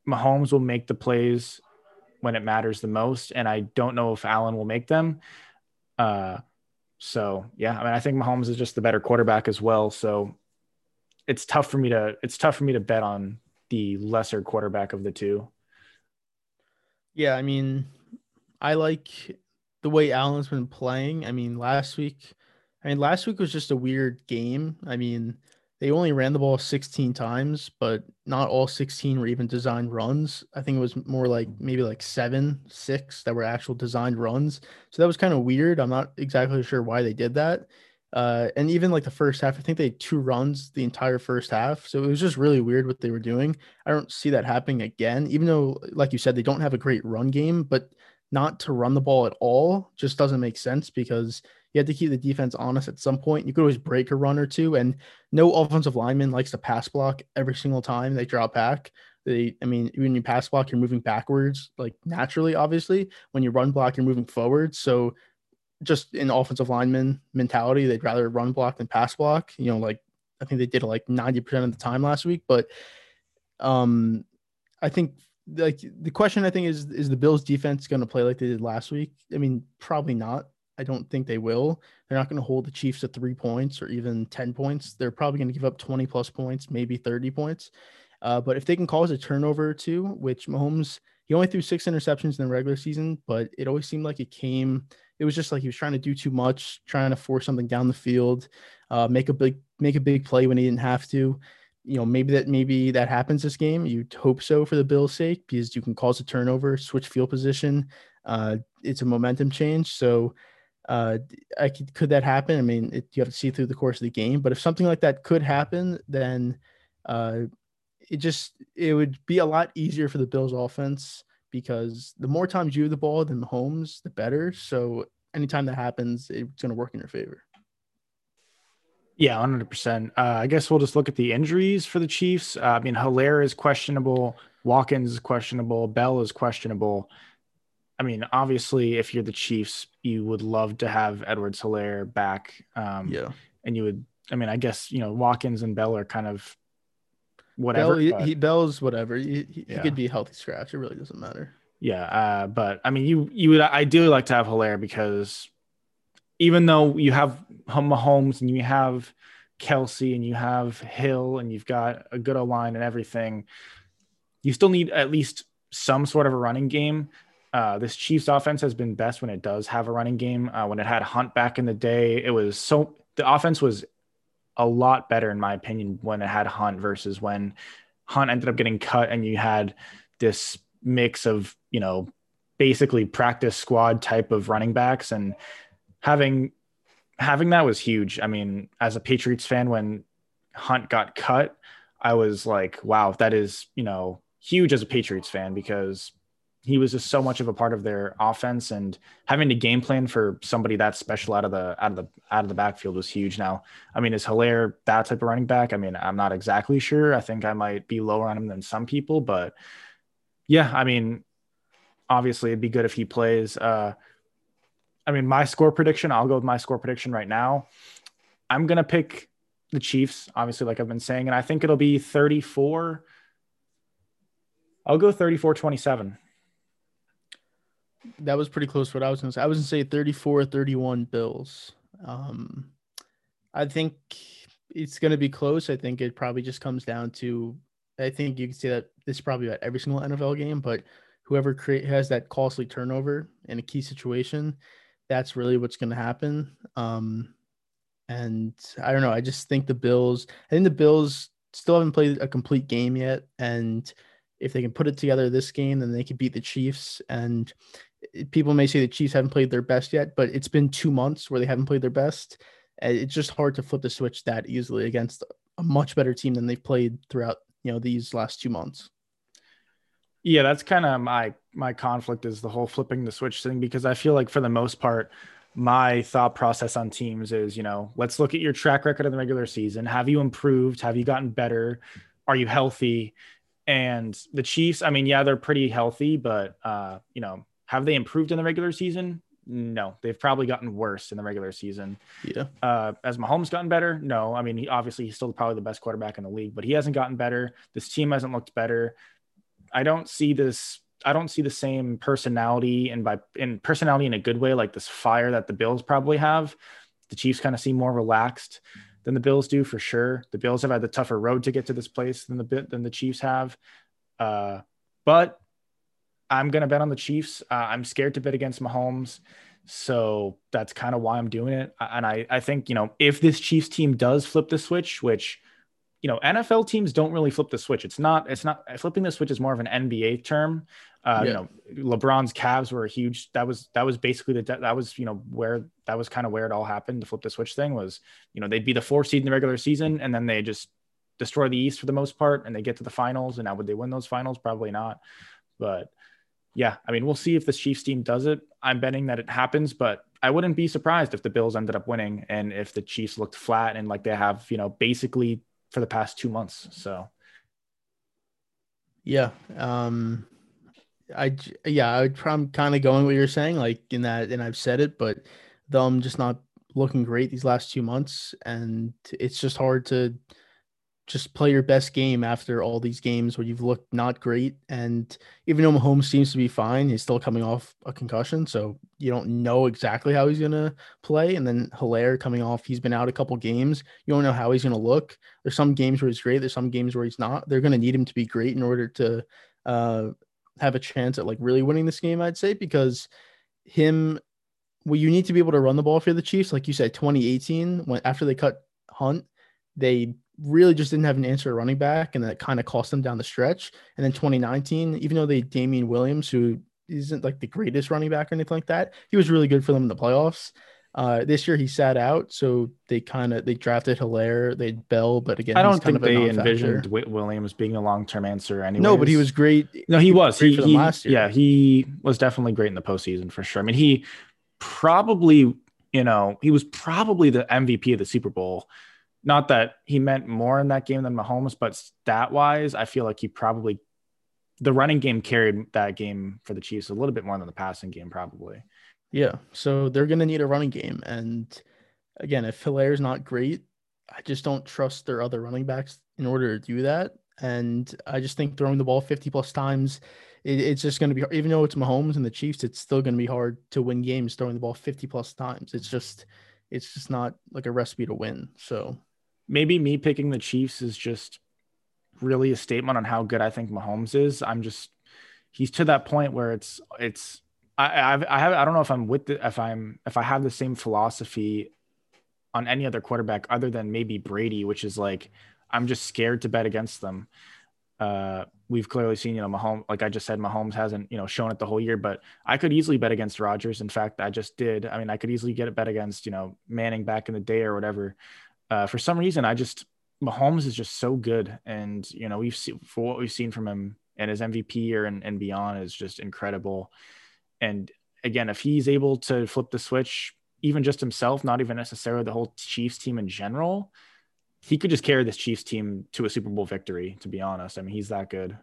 Mahomes will make the plays when it matters the most. And I don't know if Allen will make them. Uh, so yeah, I mean, I think Mahomes is just the better quarterback as well. So it's tough for me to it's tough for me to bet on the lesser quarterback of the two. Yeah, I mean, I like the way Allen's been playing. I mean, last week, I mean, last week was just a weird game. I mean, they only ran the ball 16 times, but not all 16 were even designed runs. I think it was more like maybe like seven, six that were actual designed runs. So that was kind of weird. I'm not exactly sure why they did that. Uh, and even like the first half, I think they had two runs the entire first half. So it was just really weird what they were doing. I don't see that happening again, even though, like you said, they don't have a great run game, but not to run the ball at all just doesn't make sense because you have to keep the defense honest at some point. You could always break a run or two, and no offensive lineman likes to pass block every single time they drop back. They, I mean, when you pass block, you're moving backwards, like naturally, obviously. When you run block, you're moving forward. So, just in offensive lineman mentality, they'd rather run block than pass block. You know, like I think they did like 90% of the time last week. But um, I think like the question I think is is the Bills defense going to play like they did last week? I mean, probably not. I don't think they will. They're not going to hold the Chiefs to three points or even 10 points. They're probably going to give up 20 plus points, maybe 30 points. Uh, but if they can cause a turnover or two, which Mahomes, he only threw six interceptions in the regular season, but it always seemed like it came, it was just like he was trying to do too much, trying to force something down the field, uh, make a big, make a big play when he didn't have to you know, maybe that maybe that happens this game. You hope so for the Bills' sake because you can cause a turnover, switch field position. Uh, it's a momentum change. So, uh, I could, could that happen? I mean, it, you have to see through the course of the game. But if something like that could happen, then uh, it just it would be a lot easier for the Bills' offense because the more times you have the ball than Mahomes, the better. So anytime that happens, it's going to work in your favor. Yeah, 100%. Uh, I guess we'll just look at the injuries for the Chiefs. Uh, I mean, Helaire is questionable. Watkins is questionable. Bell is questionable. I mean, obviously, if you're the Chiefs, you would love to have Edwards Helaire back. Um, yeah. And you would, I mean, I guess, you know, Watkins and Bell are kind of whatever. Bell, he, Bell's whatever. He, he, yeah. he, could be a healthy scratch. It really doesn't matter. Yeah. Uh, but I mean, you, you would ideally like to have Helaire because even though you have Mahomes and you have Kelce and you have Hill and you've got a good O line and everything, you still need at least some sort of a running game. Uh, this Chiefs offense has been best when it does have a running game. Uh, when it had Hunt back in the day, it was so the offense was a lot better, in my opinion, when it had Hunt versus when Hunt ended up getting cut and you had this mix of, you know, basically practice squad type of running backs. And having having that was huge. I mean, as a Patriots fan, when Hunt got cut, I was like, wow, that is, you know, huge as a Patriots fan because he was just so much of a part of their offense and having to game plan for somebody that special out of the out of the out of the backfield was huge. Now, I mean, is Helaire that type of running back? I mean, I'm not exactly sure. I think I might be lower on him than some people, but yeah, I mean, obviously it'd be good if he plays. Uh, I mean, my score prediction, I'll go with my score prediction right now. I'm going to pick the Chiefs, obviously, like I've been saying, and I think it'll be 34. I'll go 34 27. That was pretty close to what I was going to say. I was going to say 34 31 Bills. Um, I think it's going to be close. I think it probably just comes down to, I think you can say that this is probably about every single NFL game, but whoever create has that costly turnover in a key situation that's really what's going to happen. Um, and I don't know. I just think the Bills. I think the Bills still haven't played a complete game yet, and if they can put it together this game, then they could beat the Chiefs. And people may say the Chiefs haven't played their best yet, but it's been two months where they haven't played their best. It's just hard to flip the switch that easily against a much better team than they've played throughout you know these last two months. Yeah, that's kind of my my conflict is the whole flipping the switch thing because I feel like for the most part, my thought process on teams is, you know, let's look at your track record in the regular season. Have you improved? Have you gotten better? Are you healthy? And the Chiefs, I mean, yeah, they're pretty healthy, but uh, you know, have they improved in the regular season? No, they've probably gotten worse in the regular season. Yeah. Uh, has Mahomes gotten better? No. I mean, he, obviously he's still probably the best quarterback in the league, but he hasn't gotten better. This team hasn't looked better. I don't see this. I don't see the same personality and by in personality in a good way, like this fire that the Bills probably have. The Chiefs kind of seem more relaxed than the Bills do for sure. The Bills have had the tougher road to get to this place than the bit than the Chiefs have. Uh, but I'm gonna bet on the Chiefs. Uh, I'm scared to bet against Mahomes, so that's kind of why I'm doing it. And I I think you know if this Chiefs team does flip the switch, which you know, NFL teams don't really flip the switch. It's not, it's not flipping the switch is more of an NBA term. Uh, yeah. You know, LeBron's Cavs were a huge. That was that was basically the that was you know where that was kind of where it all happened. The flip the switch thing was, you know, they'd be the four seed in the regular season, and then they just destroy the East for the most part, and they get to the finals. And now would they win those finals? Probably not. But yeah, I mean, we'll see if the Chiefs team does it. I'm betting that it happens, but I wouldn't be surprised if the Bills ended up winning and if the Chiefs looked flat and like they have, you know, basically for the past two months. So, yeah, um, I yeah, I, I'm kind of going what you're saying, like in that, and I've said it, but them just not looking great these last two months, and it's just hard to just play your best game after all these games where you've looked not great. And even though Mahomes seems to be fine, he's still coming off a concussion. So you don't know exactly how he's going to play. And then Helaire coming off, he's been out a couple games. You don't know how he's going to look. There's some games where he's great. There's some games where he's not. They're going to need him to be great in order to uh, have a chance at like really winning this game, I'd say, because him, well, you need to be able to run the ball for the Chiefs. Like you said, 2018, when after they cut Hunt, they really just didn't have an answer running back, and that kind of cost them down the stretch. And then 2019, even though they Damien Williams, who isn't like the greatest running back or anything like that, he was really good for them in the playoffs. Uh, this year he sat out, so they kind of they drafted Helaire, they Bell, but again, I don't think they envisioned Williams being a long term answer anyway. No, but he was great. No, he, he was. He, he last year. Yeah, he was definitely great in the postseason for sure. I mean, he probably, you know, he was probably the MVP of the Super Bowl not that he meant more in that game than Mahomes, but stat wise, I feel like he probably the running game carried that game for the Chiefs a little bit more than the passing game, probably. Yeah. So they're gonna need a running game. And again, if Helaire's not great, I just don't trust their other running backs in order to do that. And I just think throwing the ball 50 plus times, it, it's just going to be, even though it's Mahomes and the Chiefs, it's still going to be hard to win games throwing the ball 50 plus times. It's just, it's just not like a recipe to win. So maybe me picking the Chiefs is just really a statement on how good I think Mahomes is. I'm just he's to that point where it's it's I I've, I have I don't know if I'm with the, if I'm if I have the same philosophy on any other quarterback other than maybe Brady, which is like I'm just scared to bet against them. Uh, we've clearly seen, you know, Mahomes, like I just said, Mahomes hasn't, you know, shown it the whole year, but I could easily bet against Rodgers. In fact, I just did. I mean, I could easily get a bet against, you know, Manning back in the day or whatever uh, for some reason, I just Mahomes is just so good, and you know we've seen for what we've seen from him and his MVP year and, and beyond is just incredible. And again, if he's able to flip the switch, even just himself, not even necessarily the whole Chiefs team in general, he could just carry this Chiefs team to a Super Bowl victory. To be honest, I mean he's that good.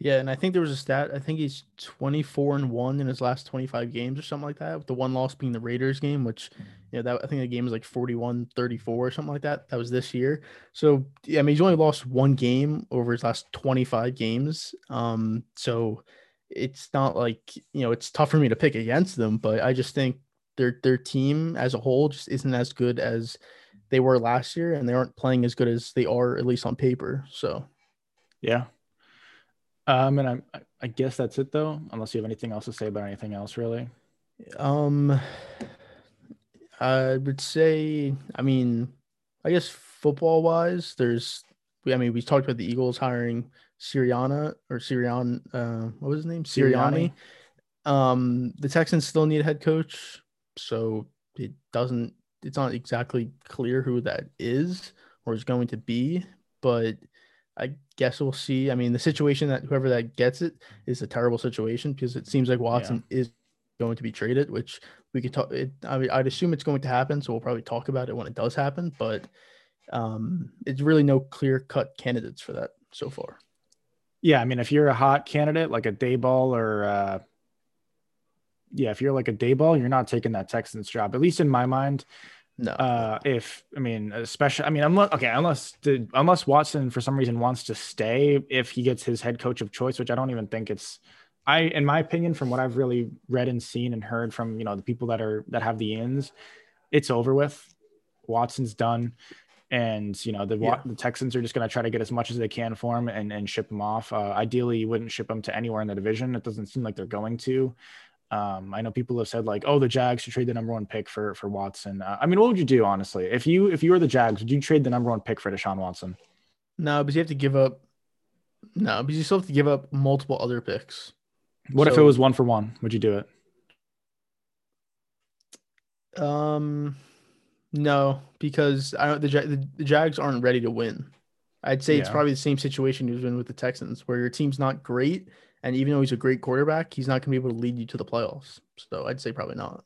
Yeah, and I think there was a stat. I think he's 24 and 1 in his last 25 games or something like that, with the one loss being the Raiders game, which you know that I think the game was like 41-34 or something like that. That was this year. So, yeah, I mean, he's only lost one game over his last 25 games. Um, so it's not like, you know, it's tough for me to pick against them, but I just think their their team as a whole just isn't as good as they were last year and they aren't playing as good as they are at least on paper. So, yeah, um, and I, I guess that's it though, unless you have anything else to say about anything else, really. Um, I would say, I mean, I guess football wise, there's, I mean, we talked about the Eagles hiring Sirianni or Sirian, uh, what was his name? Sirianni. Sirianni. Um, the Texans still need a head coach, so it doesn't, it's not exactly clear who that is or is going to be, but I guess we'll see. I mean, the situation that whoever that gets it is a terrible situation because it seems like Watson yeah. is going to be traded, which we could talk. It, I mean, I'd assume it's going to happen, so we'll probably talk about it when it does happen. But um, it's really no clear cut candidates for that so far. Yeah, I mean, if you're a hot candidate like a Daboll or uh, yeah, if you're like a Daboll, you're not taking that Texans job. At least in my mind, no. Uh, if I mean, especially, I mean, unless okay, unless the unless Watson for some reason wants to stay, if he gets his head coach of choice, which I don't even think it's. I, in my opinion, from what I've really read and seen and heard from you know the people that are that have the ins, it's over with. Watson's done, and you know the yeah. the Texans are just going to try to get as much as they can for him and and ship him off. Uh, ideally, you wouldn't ship him to anywhere in the division. It doesn't seem like they're going to. Um, I know people have said like, "Oh, the Jags should trade the number one pick for for Watson." Uh, I mean, what would you do honestly if you if you were the Jags? Would you trade the number one pick for Deshaun Watson? No, because you have to give up. No, because you still have to give up multiple other picks. What if it was one for one? Would you do it? Um, no, because I don't. The, the the Jags aren't ready to win. I'd say it's probably the same situation was been with the Texans, where your team's not great, and even though he's a great quarterback, he's not going to be able to lead you to the playoffs. So I'd say probably not.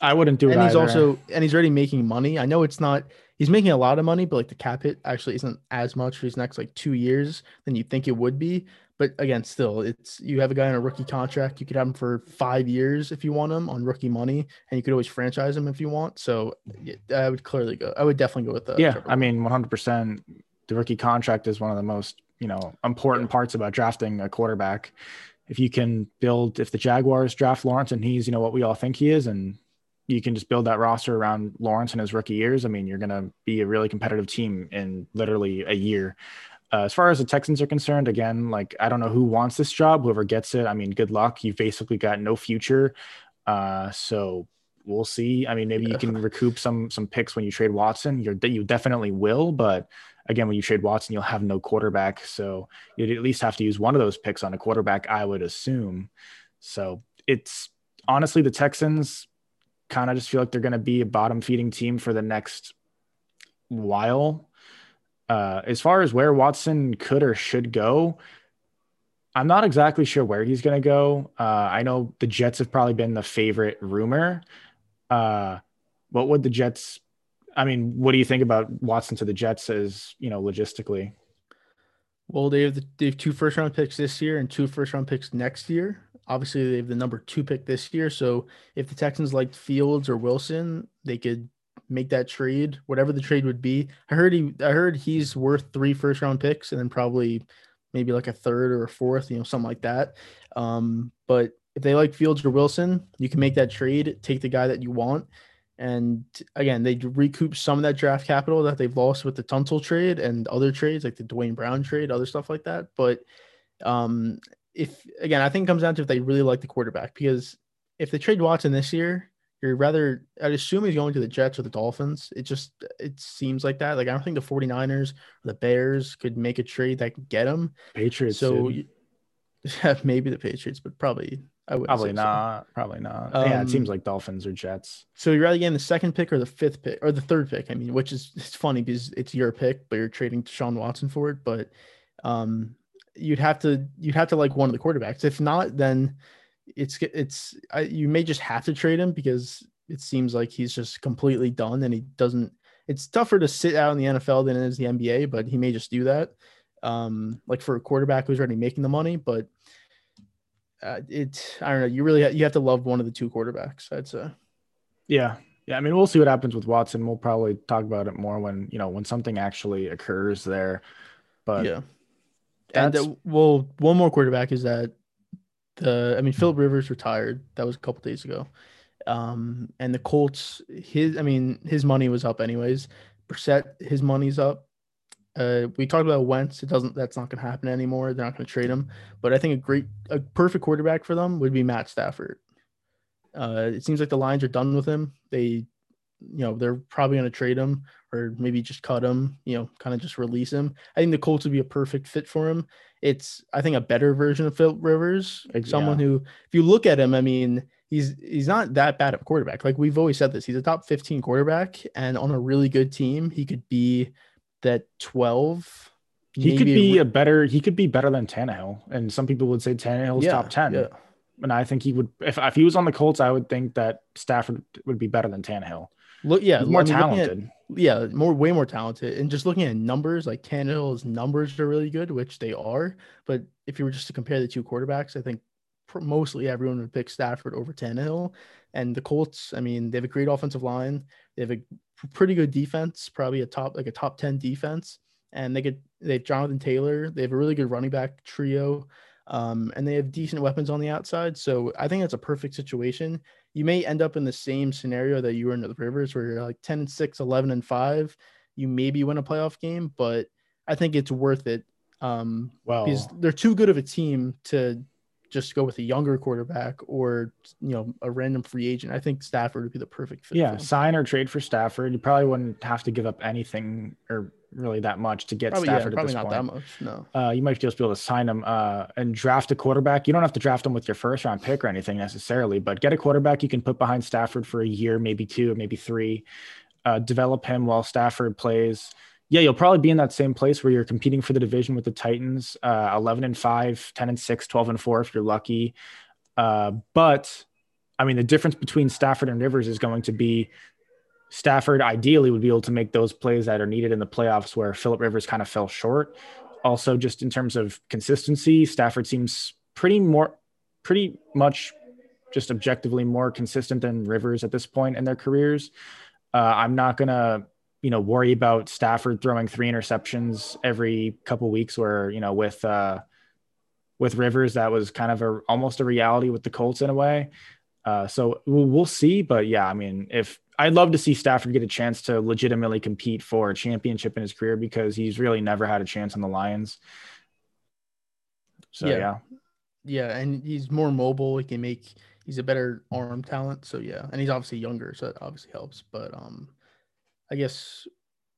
I wouldn't do it. and he's either. also and he's already making money. I know it's not he's making a lot of money, but like the cap hit actually isn't as much for his next like two years than you think it would be. But again, still, it's you have a guy on a rookie contract. You could have him for five years if you want him on rookie money, and you could always franchise him if you want. So I would clearly go. I would definitely go with the yeah. I mean, 100. percent The rookie contract is one of the most you know important Yeah. parts about drafting a quarterback. If you can build, if the Jaguars draft Lawrence and he's you know what we all think he is, and you can just build that roster around Lawrence in his rookie years. I mean, you're going to be a really competitive team in literally a year. Uh, as far as the Texans are concerned, again, like I don't know who wants this job. Whoever gets it, I mean, good luck. You've basically got no future. Uh, so we'll see. I mean, maybe you can recoup some some picks when you trade Watson. You're you definitely will, but again, when you trade Watson, you'll have no quarterback. So you'd at least have to use one of those picks on a quarterback, I would assume. So it's honestly the Texans kind of just feel like they're going to be a bottom feeding team for the next while. Uh, as far as where Watson could or should go, I'm not exactly sure where he's going to go. Uh, I know the Jets have probably been the favorite rumor. Uh, what would the Jets? I mean, what do you think about Watson to the Jets as you know logistically? Well, they have the, they have two first round picks this year and two first round picks next year. Obviously, they have the number two pick this year. So if the Texans liked Fields or Wilson, they could make that trade, whatever the trade would be. I heard he I heard he's worth three first round picks and then probably maybe like a third or a fourth, you know, something like that. Um, but if they like Fields or Wilson, you can make that trade, take the guy that you want. And again, they recoup some of that draft capital that they've lost with the Tunsil trade and other trades like the Duane Brown trade, other stuff like that. But um, if again, I think it comes down to if they really like the quarterback because if they trade Watson this year, you're rather I'd assume he's going to the Jets or the Dolphins. It just it seems like that. Like I don't think the 49ers or the Bears could make a trade that could get him. Patriots. So yeah, [laughs] maybe the Patriots, but probably I would probably not. Probably not. yeah, it seems Um, like Dolphins or Jets. So you're rather getting the second pick or the fifth pick or the third pick. I mean, which is it's funny because it's your pick, but you're trading Sean Watson for it. But um, you'd have to you'd have to like one of the quarterbacks. If not, then it's it's I, you may just have to trade him because it seems like he's just completely done and he doesn't. It's tougher to sit out in the NFL than it is the NBA, but he may just do that. Um, like for a quarterback who's already making the money, but uh, it I don't know. You really ha- you have to love one of the two quarterbacks. I'd say. Yeah. Yeah. I mean, we'll see what happens with Watson. We'll probably talk about it more when, you know, when something actually occurs there. But yeah. And uh, well, one more quarterback is that the I mean Philip Rivers retired. That was a couple days ago. Um, and the Colts, his I mean his money was up anyways. Brissett, his money's up. Uh, we talked about Wentz. It doesn't. That's not going to happen anymore. They're not going to trade him. But I think a great, a perfect quarterback for them would be Matt Stafford. Uh, it seems like the Lions are done with him. They, you know, they're probably going to trade him or maybe just cut him. You know, kind of just release him. I think the Colts would be a perfect fit for him. It's, I think, a better version of Philip Rivers. Ex- Someone who, if you look at him, I mean, he's he's not that bad of a quarterback. Like we've always said this, he's a top 15 quarterback, and on a really good team, he could be that 12. he could be re- a better, he could be better than Tannehill. And some people would say Tannehill's Yeah, top 10. yeah. And I think he would, if, if he was on the Colts, I would think that Stafford would be better than Tannehill. look, yeah, He's more I mean, looking at- talented. yeah, more way more talented. And just looking at numbers, like Tannehill's numbers are really good, which they are. But if you were just to compare the two quarterbacks, I think mostly everyone would pick Stafford over Tannehill. And the Colts, I mean, they have a great offensive line. They have a pretty good defense, probably a top like a top ten defense. And they get they have Jonathan Taylor. They have a really good running back trio. Um, and they have decent weapons on the outside. So I think that's a perfect situation. You may end up in the same scenario that you were in the Rivers, where you're like 10 and 6, 11 and 5. You maybe win a playoff game, but I think it's worth it um, Well, because they're too good of a team to just go with a younger quarterback or you know a random free agent, I think Stafford would be the perfect fit. Yeah, sign or trade for Stafford. You probably wouldn't have to give up anything or really that much to get probably, Stafford yeah, probably at not this that point. much. No. Uh, you might just be able to sign him uh, and draft a quarterback. You don't have to draft him with your first round pick or anything necessarily, but get a quarterback you can put behind Stafford for a year, maybe two, maybe three. Uh, develop him while Stafford plays. Yeah, you'll probably be in that same place where you're competing for the division with the Titans, uh, 11 and 5, 10 and 6, 12 and 4 if you're lucky. Uh, but I mean, the difference between Stafford and Rivers is going to be Stafford ideally would be able to make those plays that are needed in the playoffs where Philip Rivers kind of fell short. Also, just in terms of consistency, Stafford seems pretty more, pretty much just objectively more consistent than Rivers at this point in their careers. Uh, I'm not gonna, you know, worry about Stafford throwing three interceptions every couple weeks. Where you know, with uh, with Rivers, that was kind of a almost a reality with the Colts in a way. Uh, so we'll, we'll see, but yeah, I mean, if I'd love to see Stafford get a chance to legitimately compete for a championship in his career because he's really never had a chance on the Lions. So Yeah. yeah, Yeah, and he's more mobile. He can make. He's a better arm talent. So yeah, and he's obviously younger, so that obviously helps. But um, I guess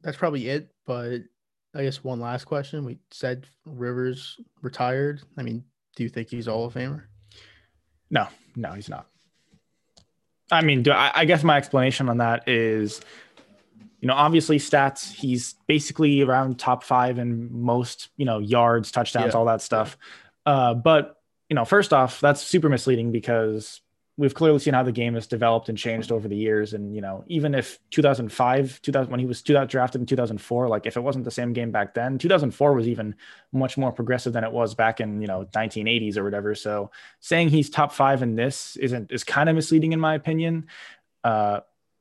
that's probably it. But I guess one last question. We said Rivers retired. I mean, do you think he's all of Famer? no, no, he's not. I mean, do, I, I guess my explanation on that is, you know, obviously stats. He's basically around top five in most, you know, yards, touchdowns, Yeah. all that stuff. Uh, but you know, first off, that's super misleading because we've clearly seen how the game has developed and changed over the years. And you know, even if 2005, 2000 when he was 2000, drafted in 2004, like if it wasn't the same game back then, 2004 was even much more progressive than it was back in you know 1980s or whatever. So saying he's top five in this isn't is kind of misleading in my opinion. Uh,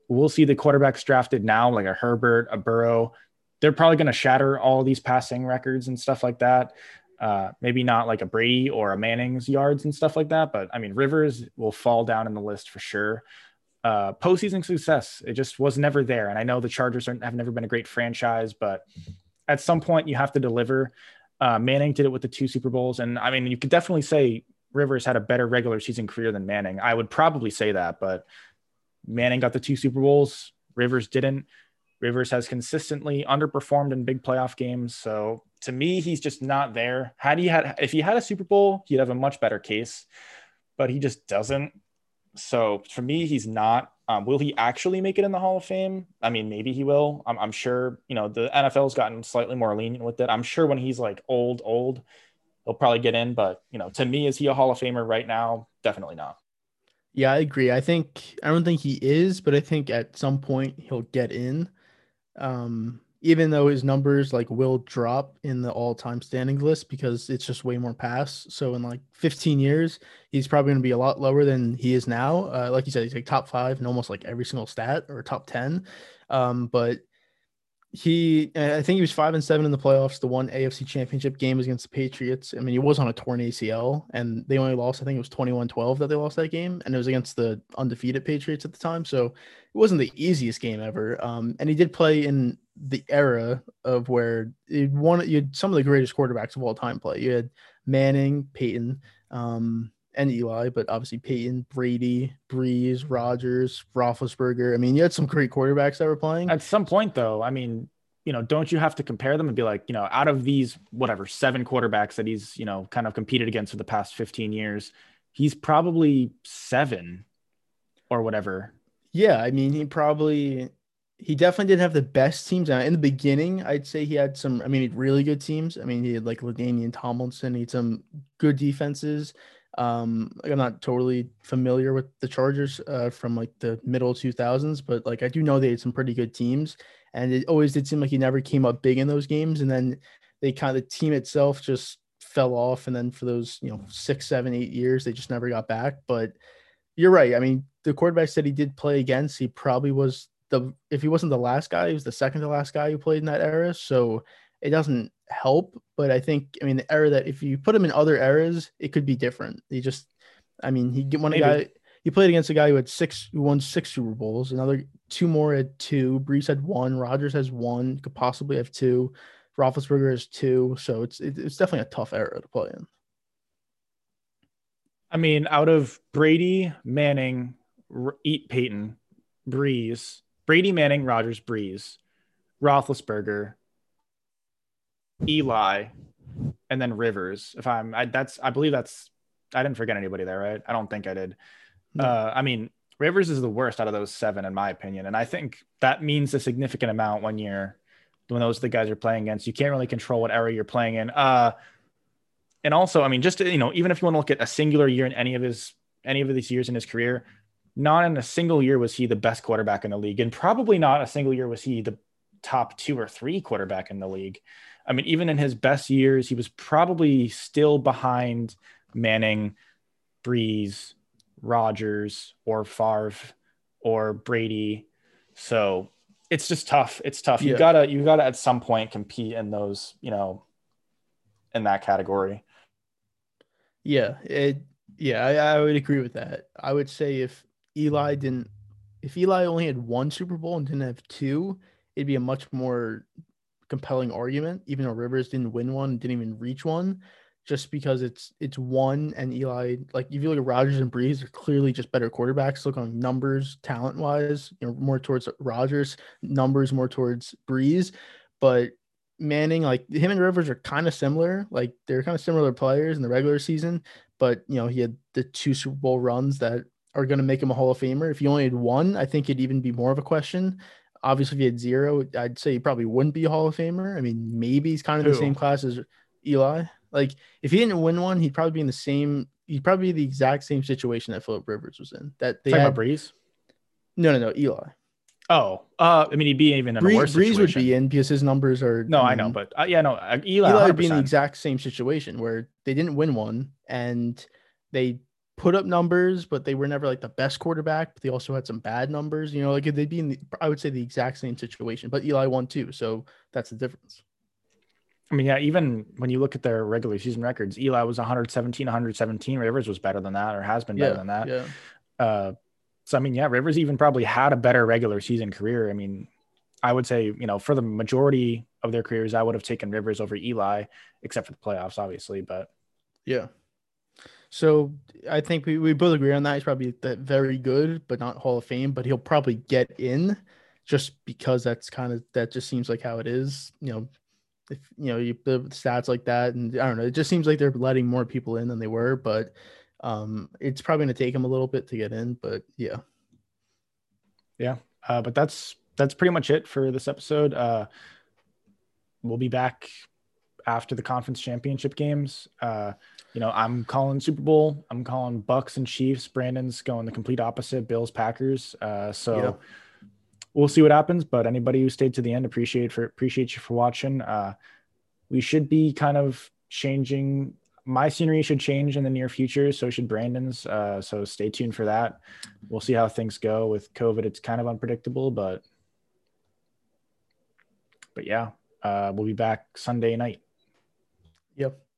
we'll see the quarterbacks drafted now, like a Herbert, a Burrow. They're probably going to shatter all these passing records and stuff like that. Uh, maybe not like a Brady or a Manning's yards and stuff like that, but I mean Rivers will fall down in the list for sure. Uh, postseason success, it just was never there, and I know the Chargers have never been a great franchise, but at some point you have to deliver. Uh, Manning did it with the two Super Bowls, and I mean you could definitely say Rivers had a better regular season career than Manning. I would probably say that, but Manning got the two Super Bowls. Rivers didn't. Rivers has consistently underperformed in big playoff games. So to me, he's just not there. Had he had, if he had a Super Bowl, he'd have a much better case, but he just doesn't. So for me, he's not. Um, will he actually make it in the Hall of Fame? I mean, maybe he will. I'm, I'm sure. You know, the NFL's gotten slightly more lenient with it. I'm sure when he's like old, old, he'll probably get in. But you know, to me, is he a Hall of Famer right now? Definitely not. Yeah, I agree. I think I don't think he is, but I think at some point he'll get in. Um, even though his numbers like will drop in the all-time standing list because it's just way more pass. So in like 15 years, he's probably going to be a lot lower than he is now. Uh, like you said, he's like top five in almost like every single stat or top 10. Um, but he, I think he was five and seven in the playoffs. The one AFC championship game was against the Patriots. I mean, he was on a torn ACL and they only lost, I think it was 21 12 that they lost that game. And it was against the undefeated Patriots at the time. So it wasn't the easiest game ever. Um, and he did play in the era of where it one you had some of the greatest quarterbacks of all time play. You had Manning, Peyton, um, and Eli, but obviously Peyton, Brady, Brees, Rodgers, Roethlisberger. I mean, you had some great quarterbacks that were playing. At some point, though, I mean, you know, don't you have to compare them and be like, you know, out of these whatever seven quarterbacks that he's you know kind of competed against for the past 15 years, he's probably seven or whatever. Yeah, I mean, he probably he definitely didn't have the best teams. In the beginning, I'd say he had some. I mean, he had really good teams. I mean, he had like LaDainian Tomlinson. He had some good defenses. Um, like I'm not totally familiar with the Chargers uh, from like the middle 2000s, but like I do know they had some pretty good teams, and it always did seem like he never came up big in those games. And then they kind of the team itself just fell off, and then for those you know six, seven, eight years, they just never got back. But you're right. I mean, the quarterbacks that he did play against, he probably was the if he wasn't the last guy, he was the second to last guy who played in that era. So it doesn't help. But I think I mean the era that if you put him in other eras, it could be different. He just I mean he get one Maybe. guy he played against a guy who had six who won six Super Bowls, another two more had two, Brees had one, Rodgers has one, could possibly have two, Roethlisberger has two. So it's it, it's definitely a tough era to play in. I mean, out of Brady, Manning, R- Eat Peyton, Brees, Brady, Manning, Rodgers, Brees, Roethlisberger, Eli, and then Rivers. If I'm, I, that's, I believe that's, I didn't forget anybody there, right? I don't think I did. No. Uh, I mean, Rivers is the worst out of those seven, in my opinion, and I think that means a significant amount when you're when those are the guys you're playing against. You can't really control what area you're playing in. Uh, and also, I mean, just you know, even if you want to look at a singular year in any of his any of these years in his career, not in a single year was he the best quarterback in the league, and probably not a single year was he the top two or three quarterback in the league. I mean, even in his best years, he was probably still behind Manning, Brees, Rodgers, or Favre, or Brady. So it's just tough. It's tough. You Yeah. gotta you gotta at some point compete in those, you know, in that category. Yeah, it. Yeah, I, I would agree with that. I would say if Eli didn't, if Eli only had one Super Bowl and didn't have two, it'd be a much more compelling argument. Even though Rivers didn't win one, didn't even reach one, just because it's it's one and Eli. Like if you look at Rodgers and Brees, they're clearly just better quarterbacks. Look on numbers, talent wise, you know, more towards Rodgers, numbers more towards Brees, but Manning, like him and Rivers are kind of similar. Like they're kind of similar players in the regular season, but you know, he had the two Super Bowl runs that are going to make him a Hall of Famer. If he only had one, I think it'd even be more of a question. Obviously, if he had zero, I'd say he probably wouldn't be a Hall of Famer. I mean, maybe he's kind of in the same class as Eli. Like if he didn't win one, he'd probably be in the same. He'd probably be the exact same situation that Philip Rivers was in. That they Talking had, about Brees. no, no, no, Eli. Oh, uh, I mean, he'd be even in a worse Brees would be in because his numbers are. No, I know, but uh, yeah, no, uh, Eli, Eli would be in the exact same situation where they didn't win one and they put up numbers, but they were never like the best quarterback. But they also had some bad numbers. You know, like they'd be in the, I would say the exact same situation. But Eli won too, so that's the difference. I mean, yeah, even when you look at their regular season records, Eli was 117, 117. Rivers was better than that, or has been better Yeah, than that. yeah, Uh, so I mean, yeah, Rivers even probably had a better regular season career. I mean, I would say, you know, for the majority of their careers, I would have taken Rivers over Eli, except for the playoffs, obviously. But yeah. So I think we, we both agree on that. He's probably very good, but not Hall of Fame. But he'll probably get in, just because that's kind of that just seems like how it is. You know, if you know you the stats like that, and I don't know, it just seems like they're letting more people in than they were. But um, it's probably going to take him a little bit to get in. But yeah, yeah, uh, but that's that's pretty much it for this episode. Uh, we'll be back after the conference championship games. Uh, you know, I'm calling Super Bowl. I'm calling Bucs and Chiefs. Brandon's going the complete opposite. Bills Packers. Uh, so we'll see what happens. But anybody who stayed to the end, appreciate for appreciate you for watching. Uh, we should be kind of changing. My scenery should change in the near future. So should Brandon's. Uh, so stay tuned for that. We'll see how things go with COVID. It's kind of unpredictable, but but yeah, uh, we'll be back Sunday night. Yep.